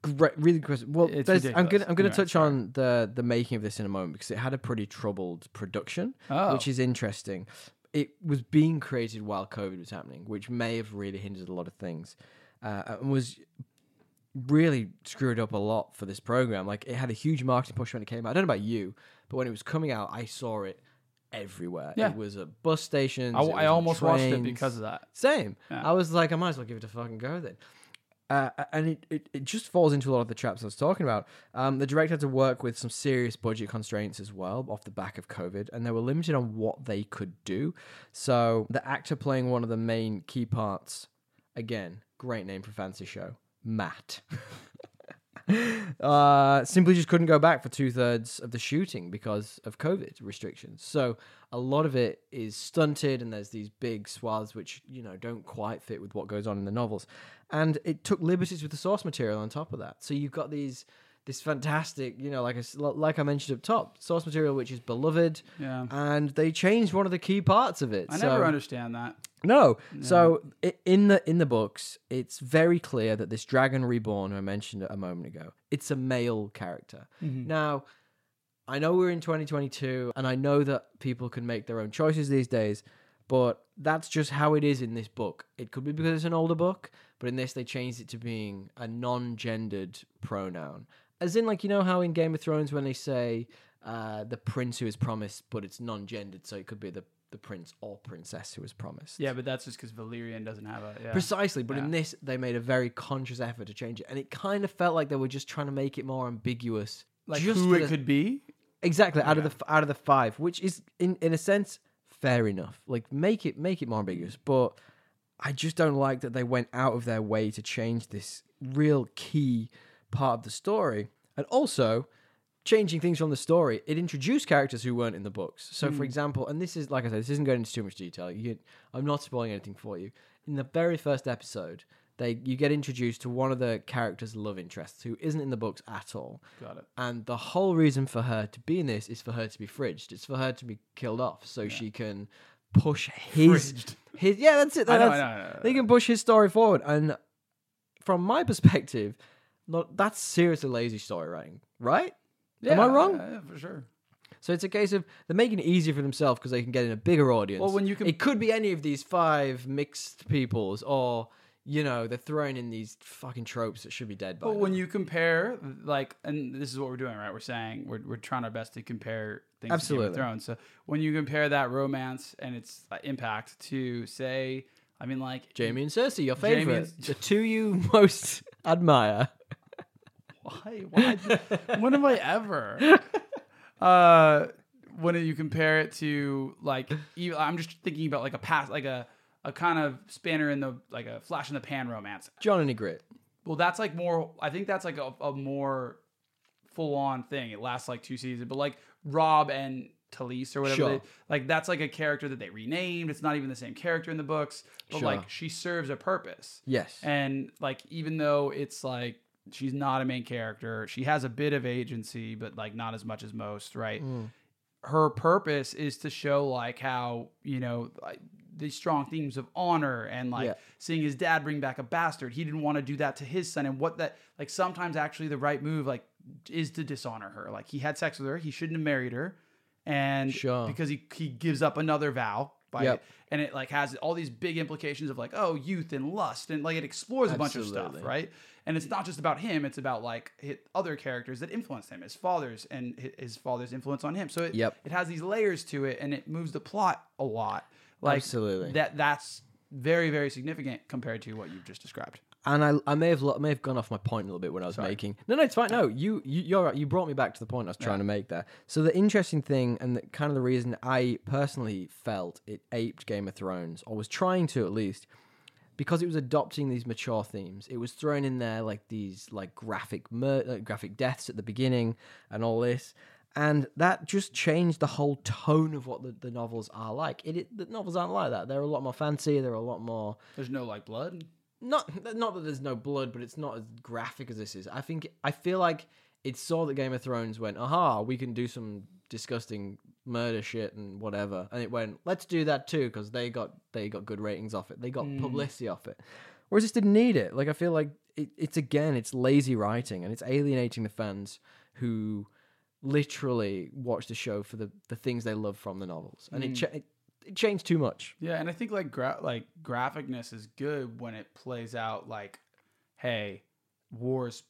Great, really good. Well, I'm gonna I'm gonna touch on the the making of this in a moment because it had a pretty troubled production, Oh. which is interesting. It was being created while COVID was happening, which may have really hindered a lot of things, uh, and was really screwed up a lot for this program. Like it had a huge marketing push when it came out. I don't know about you, but when it was coming out, I saw it everywhere. Yeah. It was at bus stations. I, I almost watched it because of that. Same. Yeah. I was like, I might as well give it a fucking go then. Uh, and it, it, it just falls into a lot of the traps I was talking about. Um, the director had to work with some serious budget constraints as well off the back of COVID, and they were limited on what they could do. So the actor playing one of the main key parts, again, great name for fancy show, Matt. uh, simply just couldn't go back for two thirds of the shooting because of COVID restrictions. So a lot of it is stunted, and there's these big swaths which you know don't quite fit with what goes on in the novels. And it took liberties with the source material on top of that. So you've got these this fantastic, you know, like I, like I mentioned up top, source material which is beloved, Yeah. and they changed one of the key parts of it. I So- never understand that. no. So in the in the books, it's very clear that this dragon reborn, who I mentioned a moment ago, it's a male character. Mm-hmm. Now, I know we're in 2022, and I know that people can make their own choices these days, but that's just how it is in this book. It could be because it's an older book, but in this they changed it to being a non-gendered pronoun, as in like you know how in Game of Thrones when they say uh, the prince who is promised, but it's non-gendered, so it could be the the prince or princess who was promised. Yeah, but that's just because Valyrian doesn't have a. Yeah. Precisely, but in this they made a very conscious effort to change it, and it kind of felt like they were just trying to make it more ambiguous. like just who it the- could be. exactly out of the out of the five, which is in in a sense fair enough. Like make it make it more ambiguous, but I just don't like that they went out of their way to change this real key part of the story, and also changing things from the story. It introduced characters who weren't in the books. So, for hmm. example, and this is like I said, this isn't going into too much detail. You, I'm not spoiling anything for you. In the very first episode, they you get introduced to one of the characters' love interests who isn't in the books at all. Got it. And the whole reason for her to be in this is for her to be fridged. It's for her to be killed off so she can push his Fridged. his yeah, that's it. I know, That's- know, know. They can push his story forward, and from my perspective, not that's seriously lazy story writing, right? Am I wrong? Yeah, yeah, for sure. So it's a case of they're making it easier for themselves because they can get in a bigger audience. Well, when you can- it could be any of these five mixed peoples, or you know, they're throwing in these fucking tropes that should be dead by. But now. when you compare, like, and this is what we're doing, right? We're saying we're, we're trying our best to compare things to Game Absolutely. of Thrones. So when you compare that romance and its uh, impact to, say, I mean, like, Jaime and Cersei, your favorite, and- the two you most admire. why? Why? when have I ever? Uh, when you compare it to like, even, I'm just thinking about like a past, like a a kind of spanner in the like a flash in the pan romance. Jon and Ygritte. Well, that's like more. I think that's like a, a more full on thing. It lasts like two seasons, but like Robb and Talisa or whatever, Sure. they, like that's like a character that they renamed. It's not even the same character in the books, but Sure. like she serves a purpose. Yes. And like even though it's like she's not a main character, she has a bit of agency, but like not as much as most, right? Mm. Her purpose is to show like how, you know, like these strong themes of honor and like Yeah. seeing his dad bring back a bastard. He didn't want to do that to his son and what that like sometimes actually the right move like is to dishonor her. Like he had sex with her, he shouldn't have married her. And Sure. because he he gives up another vow by Yep. and it like has all these big implications of like oh youth and lust and like it explores a bunch of stuff right and it's not just about him it's about like other characters that influenced him his father's and his father's influence on him so it, Yep. it has these layers to it and it moves the plot a lot like Absolutely. that that's very very significant compared to what you've just described and I, I may have lo- may have gone off my point a little bit when I was making. No, no, it's fine. No, you, you you're right. You brought me back to the point I was trying to make there. So the interesting thing, and the, kind of the reason I personally felt it aped Game of Thrones, or was trying to at least, because it was adopting these mature themes. It was throwing in there like these like graphic mur- uh, graphic deaths at the beginning and all this. And that just changed the whole tone of what the, the novels are like. It, it the novels aren't like that. They're a lot more fancy. They're a lot more there's no like blood not not that there's no blood, but it's not as graphic as this is. I think I feel like it saw that Game of Thrones went, aha, we can do some disgusting murder shit and whatever, and it went, let's do that too because they got they got good ratings off it, they got hmm. publicity off it. Whereas this didn't need it. Like I feel like it, it's again, it's lazy writing and it's alienating the fans who literally watch the show for the the things they love from the novels, and it, hmm. cha- it it changed too much. Yeah, and I think like gra- like graphicness is good when it plays out like, hey, wars,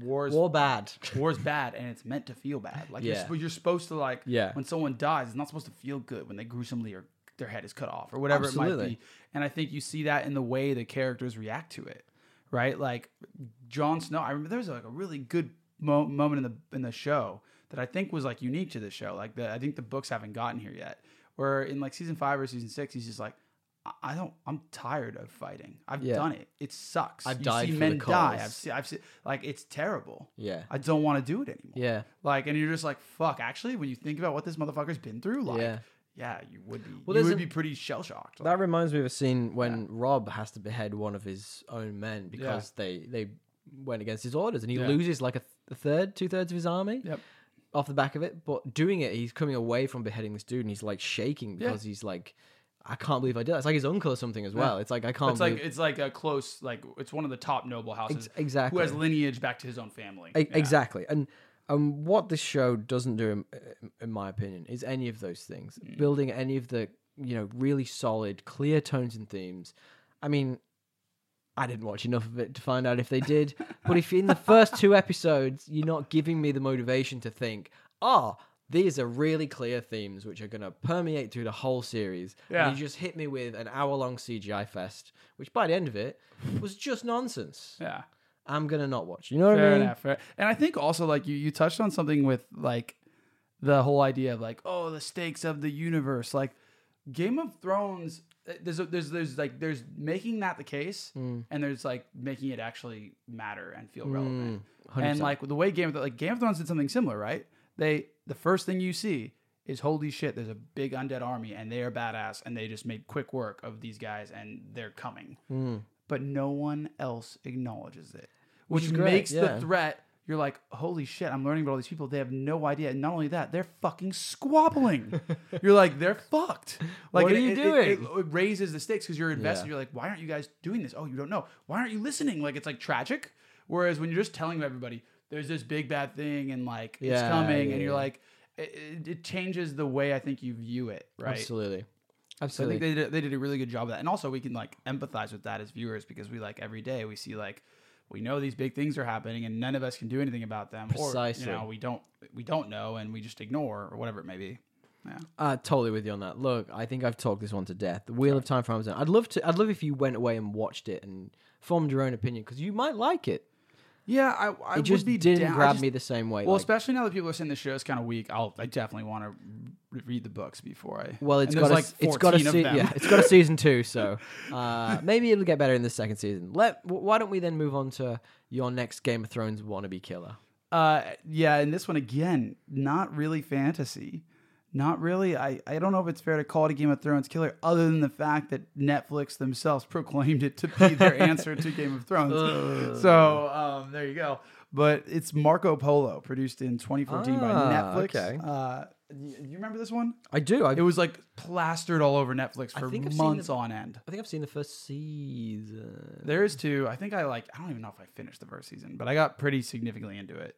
wars, War bad. war's bad, and it's meant to feel bad. Like you're, Yeah. you're supposed to like Yeah. when someone dies, it's not supposed to feel good when they gruesomely or their head is cut off or whatever it might be. And I think you see that in the way the characters react to it, right? Like Jon Snow. I remember there was like a really good mo- moment in the in the show that I think was like unique to the show. Like the I think the books haven't gotten here yet. Where in like season five or season six, he's just like, I- don't. I'm tired of fighting. I've Yeah. done it. It sucks. I've you died see for men the die. I've seen. I've seen. Like it's terrible. Yeah. I don't want to do it anymore. Yeah. Like, and you're just like, fuck. Actually, when you think about what this motherfucker's been through, like, Yeah. yeah, you would be. Well, you would be pretty shell shocked. That reminds me of a scene when Robb has to behead one of his own men because Yeah. they they went against his orders, and he Yeah. loses like a, th- a third, two thirds of his army Yep. Off the back of it. But doing it, he's coming away from beheading this dude, and he's like shaking Yeah. because he's like, I can't believe I did. that." It's like his uncle or something as well. It's like I can't. It's like it's like a close like it's one of the top noble houses Ex- exactly. who has lineage back to his own family. E- Yeah. Exactly. And um, what this show doesn't do, in, in my opinion, is any of those things. Mm. Building any of the, you know, really solid, clear tones and themes. I mean, I didn't watch enough of it to find out if they did. but if in the first two episodes you're not giving me the motivation to think, oh, these are really clear themes which are going to permeate through the whole series. Yeah. And you just hit me with an hour long CGI fest, which by the end of it was just nonsense. Yeah. I'm going to not watch. You know what I Fair mean? enough. Fair. And I think also like you you touched on something with like the whole idea of like oh the stakes of the universe like Game of Thrones there's a, there's there's like there's making that the case Mm. and there's like making it actually matter and feel relevant. Mm, and 100%. like the way Game of like Game of Thrones did something similar, right? They the first thing you see is holy shit, there's a big undead army and they are badass and they just made quick work of these guys and they're coming. Mm. But no one else acknowledges it. Which Which, makes yeah. the threat you're like, holy shit, I'm learning about all these people. They have no idea. And not only that, they're fucking squabbling. you're like, they're fucked. Like, What are it- you it- doing? It, it raises the stakes because you're invested. Yeah. You're like, why aren't you guys doing this? Oh, you don't know. Why aren't you listening? Like, it's like tragic. Whereas when you're just telling everybody, there's this big bad thing and like it's coming, yeah, and you're yeah. like, it, changes the way I think you view it, right? Absolutely. So I think they did, they did a really good job of that. And also we can like empathize with that as viewers because we like every day we see like we know these big things are happening and none of us can do anything about them. Precisely. Or, you know, we don't we don't know and we just ignore or whatever it may be. Yeah. Uh, totally with you on that. Look, I think I've talked this one to death. The Wheel of Time for Amazon. I'd love to. I'd love if you went away and watched it and formed your own opinion because you might like it. Yeah, I, I It just would be didn't down- grab just- me the same way. Well, like- especially now that people are saying the show show's kind of weak, I'll I definitely want to re- read the books before I. well, it's got a, like it's got a 14 se- yeah, it's got a season two. So uh, maybe it'll get better in the second season. Let. Why don't we then move on to your next Game of Thrones wannabe killer? Uh, yeah, and this one again, not really fantasy. Not really. I, I don't know if it's fair to call it a Game of Thrones killer, other than the fact that Netflix themselves proclaimed it to be their answer to Game of Thrones. so um, there you go. But it's Marco Polo, produced in 2014 by Ah, Netflix. okay. Uh, you remember this one? I do. I, It was like plastered all over Netflix for think I've seen months the- on end. I think I've seen the first season. There is two. I think I like. I don't even know if I finished the first season, but I got pretty significantly into it.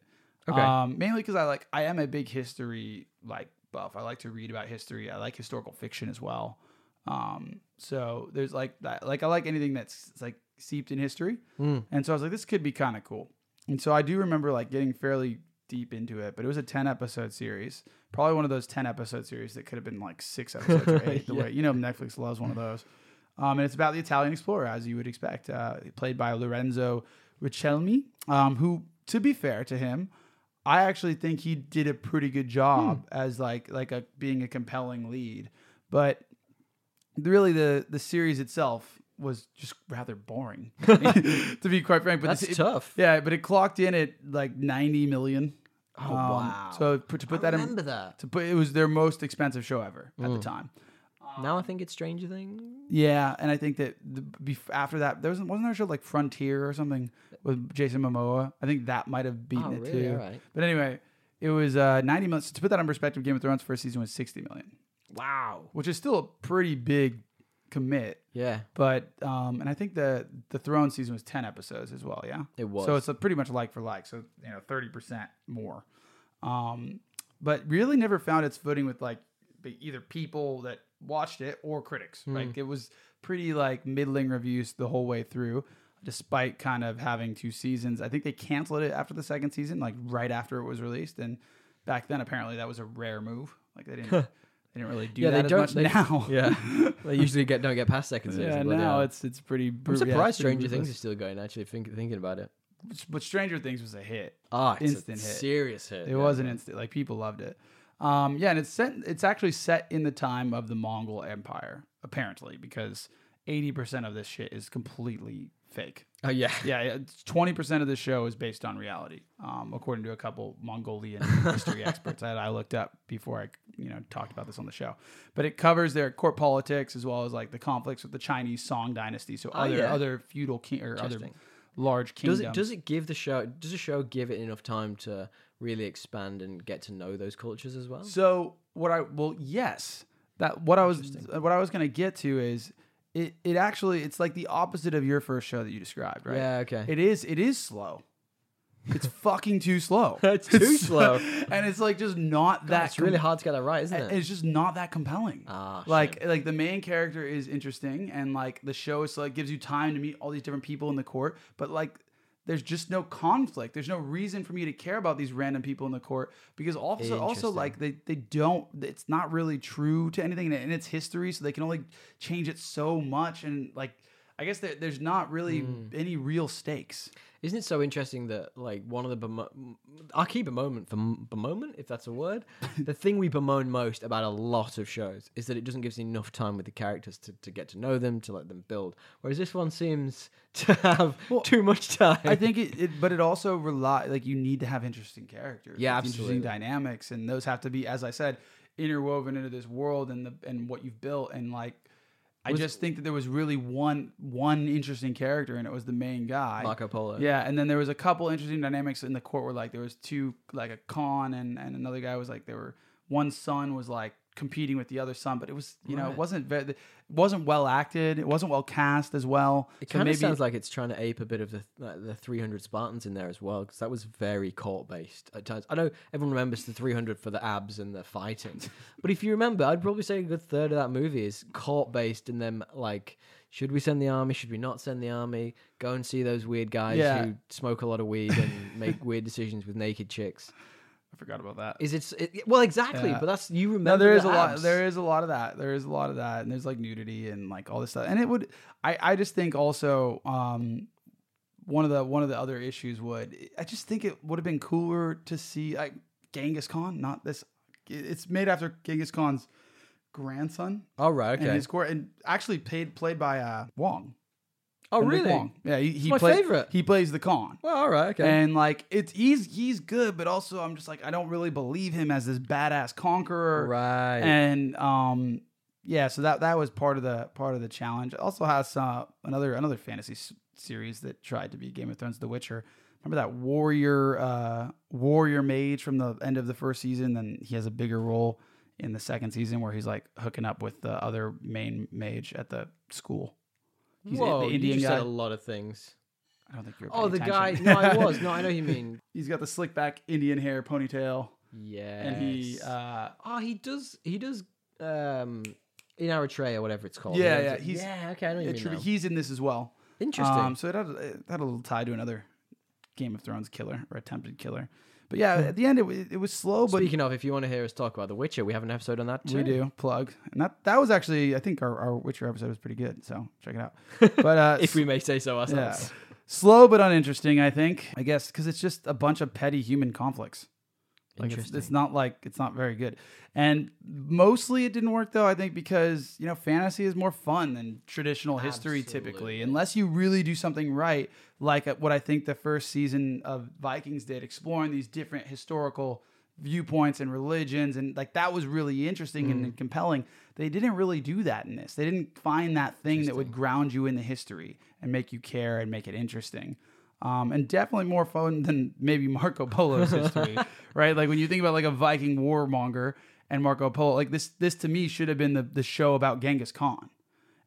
Okay. Um, mainly because I like. I am a big history like buff. I like to read about history. I like historical fiction as well. Um, so there's like that. Like I like anything that's like seeped in history. Hmm. And so I was like, this could be kind of cool. And so I do remember like getting fairly deep into it, but it was a 10 episode series. Probably one of those 10 episode series that could have been like six episodes or eight. The way you know Netflix loves one of those. Um, and it's about the Italian explorer, as you would expect, uh, played by Lorenzo Richelmi, um, who, to be fair to him, I actually think he did a pretty good job as like like a being a compelling lead. But really, the the series itself was just rather boring, to be quite frank. But That's it- tough. yeah, but it clocked in at like 90 million. Oh, Um, wow. So put, to put that in, that. to put it was their most expensive show ever at the time. Now I think it's Stranger Things. Yeah, and I think that the, bef- after that there wasn't wasn't there a show like Frontier or something with Jason Momoa. I think that might have beaten Oh, it really? too. Alright. But anyway, it was uh, 90 million. To put that in perspective, Game of Thrones first season was 60 million, Wow. which is still a pretty big commit. Yeah, But um, and I think the the Throne season was 10 episodes as well. Yeah. it was. So it's a pretty much like for like. So you know, thirty percent more. Um, but really never found its footing with like either people that watched it or critics. Like it was pretty like middling reviews the whole way through, despite kind of having two seasons. I think they canceled it after the second season, like right after it was released. And back then, apparently, that was a rare move. Like they didn't. They didn't really do yeah, that they don't. much they, now. Yeah, they usually get don't get past second season. Yeah, now yeah. it's it's pretty. I'm bru- yeah, surprised Stranger Things is still going. Actually, think, thinking about it. But Stranger Things was a hit. Ah, it's Instant a hit. serious hit. It yeah. was an instant. Like people loved it. Um, yeah, and it's set. It's actually set in the time of the Mongol Empire, apparently, because eighty percent of this shit is completely fake. Oh yeah. Yeah, twenty percent of the show is based on reality, um, according to a couple Mongolian history experts that I looked up before I, you know, talked about this on the show. But it covers their court politics as well as like the conflicts with the Chinese Song dynasty, so Oh, other yeah. other feudal king or other large Does it does it give the show does the show give it enough time to really expand and get to know those cultures as well? So what I well yes that what I was what I was gonna get to is it it actually it's like the opposite of your first show that you described right Yeah, okay. it is it is slow it's fucking too slow It's too slow. and it's like just not that It's really hard to get that right, isn't it? it's just not that compelling Ah, like like the main character is interesting and like the show is like gives you time to meet all these different people in the court but like there's just no conflict there's no reason for me to care about these random people in the court because also also like they they don't it's not really true to anything in its history so they can only change it so much and like I guess there, there's not really Hmm. any real stakes. Isn't it so interesting that like one of the bemo- I'll keep a moment for bemoan if that's a word. the thing we bemoan most about a lot of shows is that it doesn't give us enough time with the characters to, to get to know them, to let them build. Whereas this one seems to have too much time. I think it, it, but it also rely like you need to have interesting characters, Yeah, absolutely. interesting dynamics, and those have to be, as I said, interwoven into this world and the and what you've built. And like, I just think that there was really one one interesting character, and it was the main guy. Marco Polo. Yeah, and then there was a couple interesting dynamics in the court where like there was two like a con and and another guy was like there were one son was like competing with the other son, but it was you know it wasn't very it wasn't well acted, it wasn't well cast as well. It So kind of maybe- sounds like it's trying to ape a bit of the like the 300 Spartans in there as well, because that was very court based at times. I know everyone remembers the 300 for the abs and the fighting, but if you remember, I'd probably say a good third of that movie is court based, and them like, should we send the army? Should we not send the army? Go and see those weird guys Yeah. who smoke a lot of weed and make weird decisions with naked chicks. I forgot about that. Is it, it well exactly? Yeah. But that's you remember. No, there is the a lot. There is a lot of that. There is a lot of that, and there's like nudity and like all this stuff. And it would, I, I just think also, um, one of the one of the other issues would, I just think it would have been cooler to see like Genghis Khan, not this. It's made after Genghis Khan's grandson Oh right, and okay. his court, and actually played played by uh, Wong. Oh really? Yeah, he, he my play- favorite. He plays the Khan. Well, all right, okay. And like it's he's he's good, but also I'm just like I don't really believe him as this badass conqueror. right. And um yeah, so that that was part of the part of the challenge. It also has uh, another another fantasy s- series that tried to be Game of Thrones The Witcher. Remember that warrior uh warrior mage from the end of the first season then he has a bigger role in the second season where he's like hooking up with the other main mage at the school. He's Whoa, the Indian you just guy. said a lot of things. I don't think you're Oh, paying the guy. No, I was. No, I know who you mean. He's got the slick back Indian hair ponytail, Yeah. and he, uh, oh, he does. He does. Um, in Eretria, whatever it's called. Yeah, yeah, he's- yeah. Okay, I know what you mean. now. he's in this as well. Interesting. Um, so it had, it had a little tie to another Game of Thrones killer or attempted killer. But yeah, at the end it, wa- it was slow, but Speaking of, if you want to hear us talk about The Witcher, we have an episode on that too. we do plug, and that that was actually I think our, our Witcher episode was pretty good. So check it out. But uh, If we may say so yeah, ourselves. slow but uninteresting, I think. I guess because it's just a bunch of petty human conflicts. Like it's, it's not like it's not very good. And mostly it didn't work though, I think because, you know, fantasy is more fun than traditional history typically. Unless you really do something right, like uh, what I think the first season of Vikings did, exploring these different historical viewpoints and religions and like that was really interesting and, Mm. compelling. They didn't really do that in this. They didn't find that thing that would ground you in the history and make you care and make it interesting um, and definitely more fun than maybe Marco Polo's history, right? Like when you think about like a Viking warmonger and Marco Polo, like this, this to me should have been the, the show about Genghis Khan,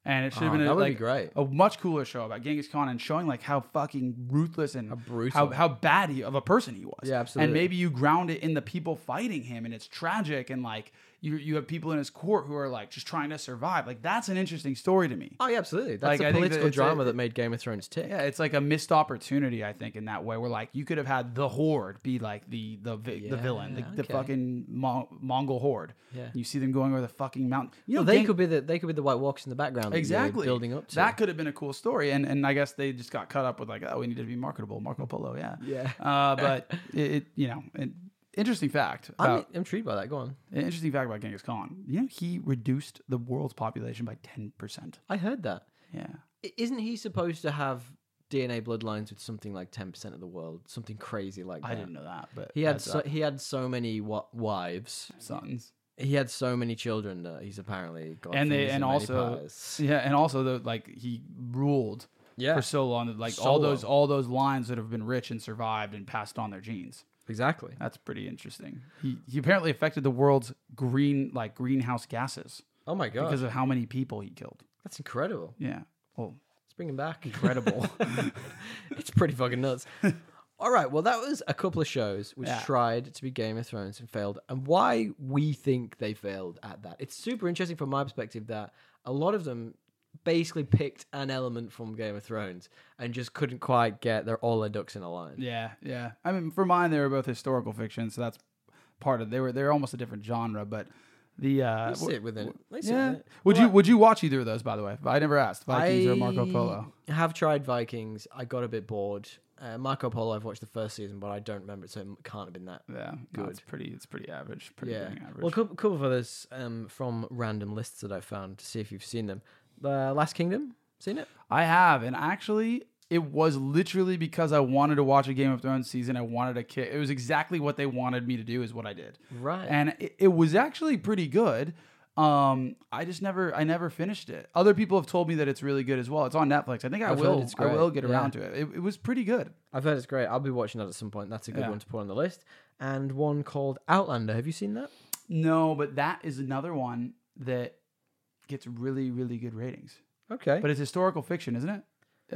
and it should have Oh, been a, would be like great. a much cooler show about Genghis Khan and showing like how fucking ruthless and how how, how bad he, of a person he was. Yeah, absolutely. And maybe you ground it in the people fighting him, and it's tragic, and like you you have people in his court who are like just trying to survive. Like that's an interesting story to me. Oh, yeah, absolutely. That's Like, the think that political a- drama that made Game of Thrones tick. Yeah, it's like a missed opportunity, I think, in that way. Where like you could have had the horde be like the the vi- the villain, the, Yeah, the fucking Mon- Mongol horde. Yeah. you see them going over the fucking mountain. You know, Well, they Gen- could be the they could be the White Walkers in the background. exactly building up to. That could have been a cool story, and and I guess they just got cut up with like, oh, we need to be marketable, Marco Polo, yeah, Yeah. Uh, but it, it, you know, an interesting fact. I'm intrigued by that. Go on. an interesting fact about Genghis Khan. You know, he reduced the world's population by ten percent. I heard that. Yeah. I- Isn't he supposed to have DNA bloodlines with something like ten percent of the world? Something crazy like that. I didn't know that, but He had heads so, up, he had so many wa- wives. sons. He had so many children that he's apparently got. and they fingers and in many also pies. yeah and also the like he ruled yeah, for so long that like all those all those lines that have been rich and survived and passed on their genes exactly. that's pretty interesting he he apparently affected the world's green like greenhouse gases Oh my god, because of how many people he killed that's incredible. yeah well Let's bring him back. incredible it's pretty fucking nuts. All right, well, that was a couple of shows which Yeah. tried to be Game of Thrones and failed, and why we think they failed at that. It's super interesting from my perspective that a lot of them basically picked an element from Game of Thrones and just couldn't quite get their all their ducks in a line. yeah yeah i mean for mine they were both historical fiction so that's part of they were they're almost a different genre but the uh They sit within it. They sit yeah within would Well, you would you watch either of those by the way i never asked vikings or marco Polo. I have tried Vikings. I got a bit bored. Uh, Marco Polo, I've watched the first season, but I don't remember it, so it can't have been that. yeah Good. no, it's pretty it's pretty average pretty Yeah. average Well, a couple, couple of others um, from random lists that I found to see if you've seen them. The Last Kingdom, seen it? I have, and actually, it was literally because I wanted to watch a Game of Thrones season. I wanted a kick. It was exactly what they wanted me to do. Is what I did, Right. and it, it was actually pretty good. Um, I just never, I never finished it. Other people have told me that it's really good as well. It's on Netflix. I think I I've heard will. it's I great. will get Yeah. around to it. it. It was pretty good. I've heard it's great. I'll be watching that at some point. That's a good Yeah. one to put on the list. And one called Outlander. Have you seen that? No, but that is another one that gets really, really good ratings. Okay. But it's historical fiction, isn't it?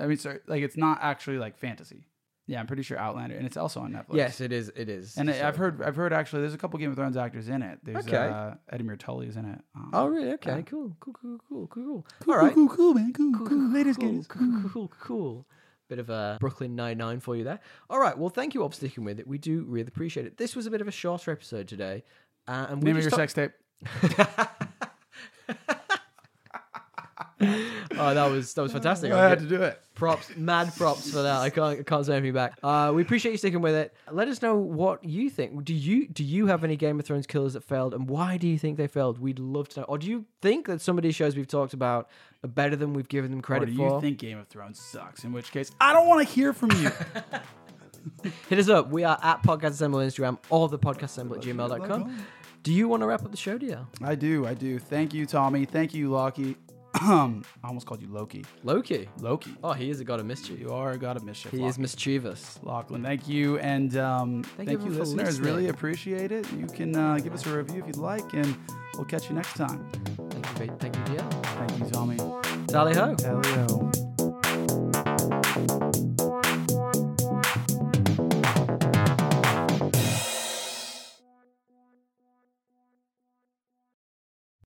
I mean, sorry, like it's not actually like fantasy. Yeah, I'm pretty sure Outlander, and it's also on Netflix. yes, it is. It is. And So- I've heard, I've heard actually, there's a couple Game of Thrones actors in it. There's Okay. uh, Eddie Tully is in it. Um, Oh, really? Okay. Yeah. Cool. Cool. Cool. Cool. Cool. Cool. cool, All right. cool, cool, man, cool, cool, cool, Latest cool, cool, cool, cool, cool. Bit of a Brooklyn Nine Nine for you there. All right. Well, thank you all for sticking with it. We do really appreciate it. This was a bit of a shorter episode today, uh, and we Name of your just sex tape. oh, that was that was fantastic. I I'll had to do it. props, mad props for that. I can't I can't say anything back. Uh, we appreciate you sticking with it. Let us know what you think. Do you do you have any Game of Thrones killers that failed, and why do you think they failed? We'd love to know. Or do you think that some of these shows we've talked about are better than we've given them Or credit do you for? think Game of Thrones sucks? In which case, I don't want to hear from you. Hit us up. We are at Podcast Assemble on Instagram or the podcast assemble at gmail.com. Do you want to wrap up the show, dear? I do, I do. Thank you, Tommy. Thank you, Loki. I almost called you Loki. Loki. Loki. Oh, he is a god of mischief. You are a god of mischief. He is mischievous. Lachlan, thank you, and um, thank, you you, for listeners. listening. Really appreciate it. You can uh, give us a review if you'd like, and we'll catch you next time. Thank you, thank you, dear. Thank you, Tommy. Tally ho. Tally-o.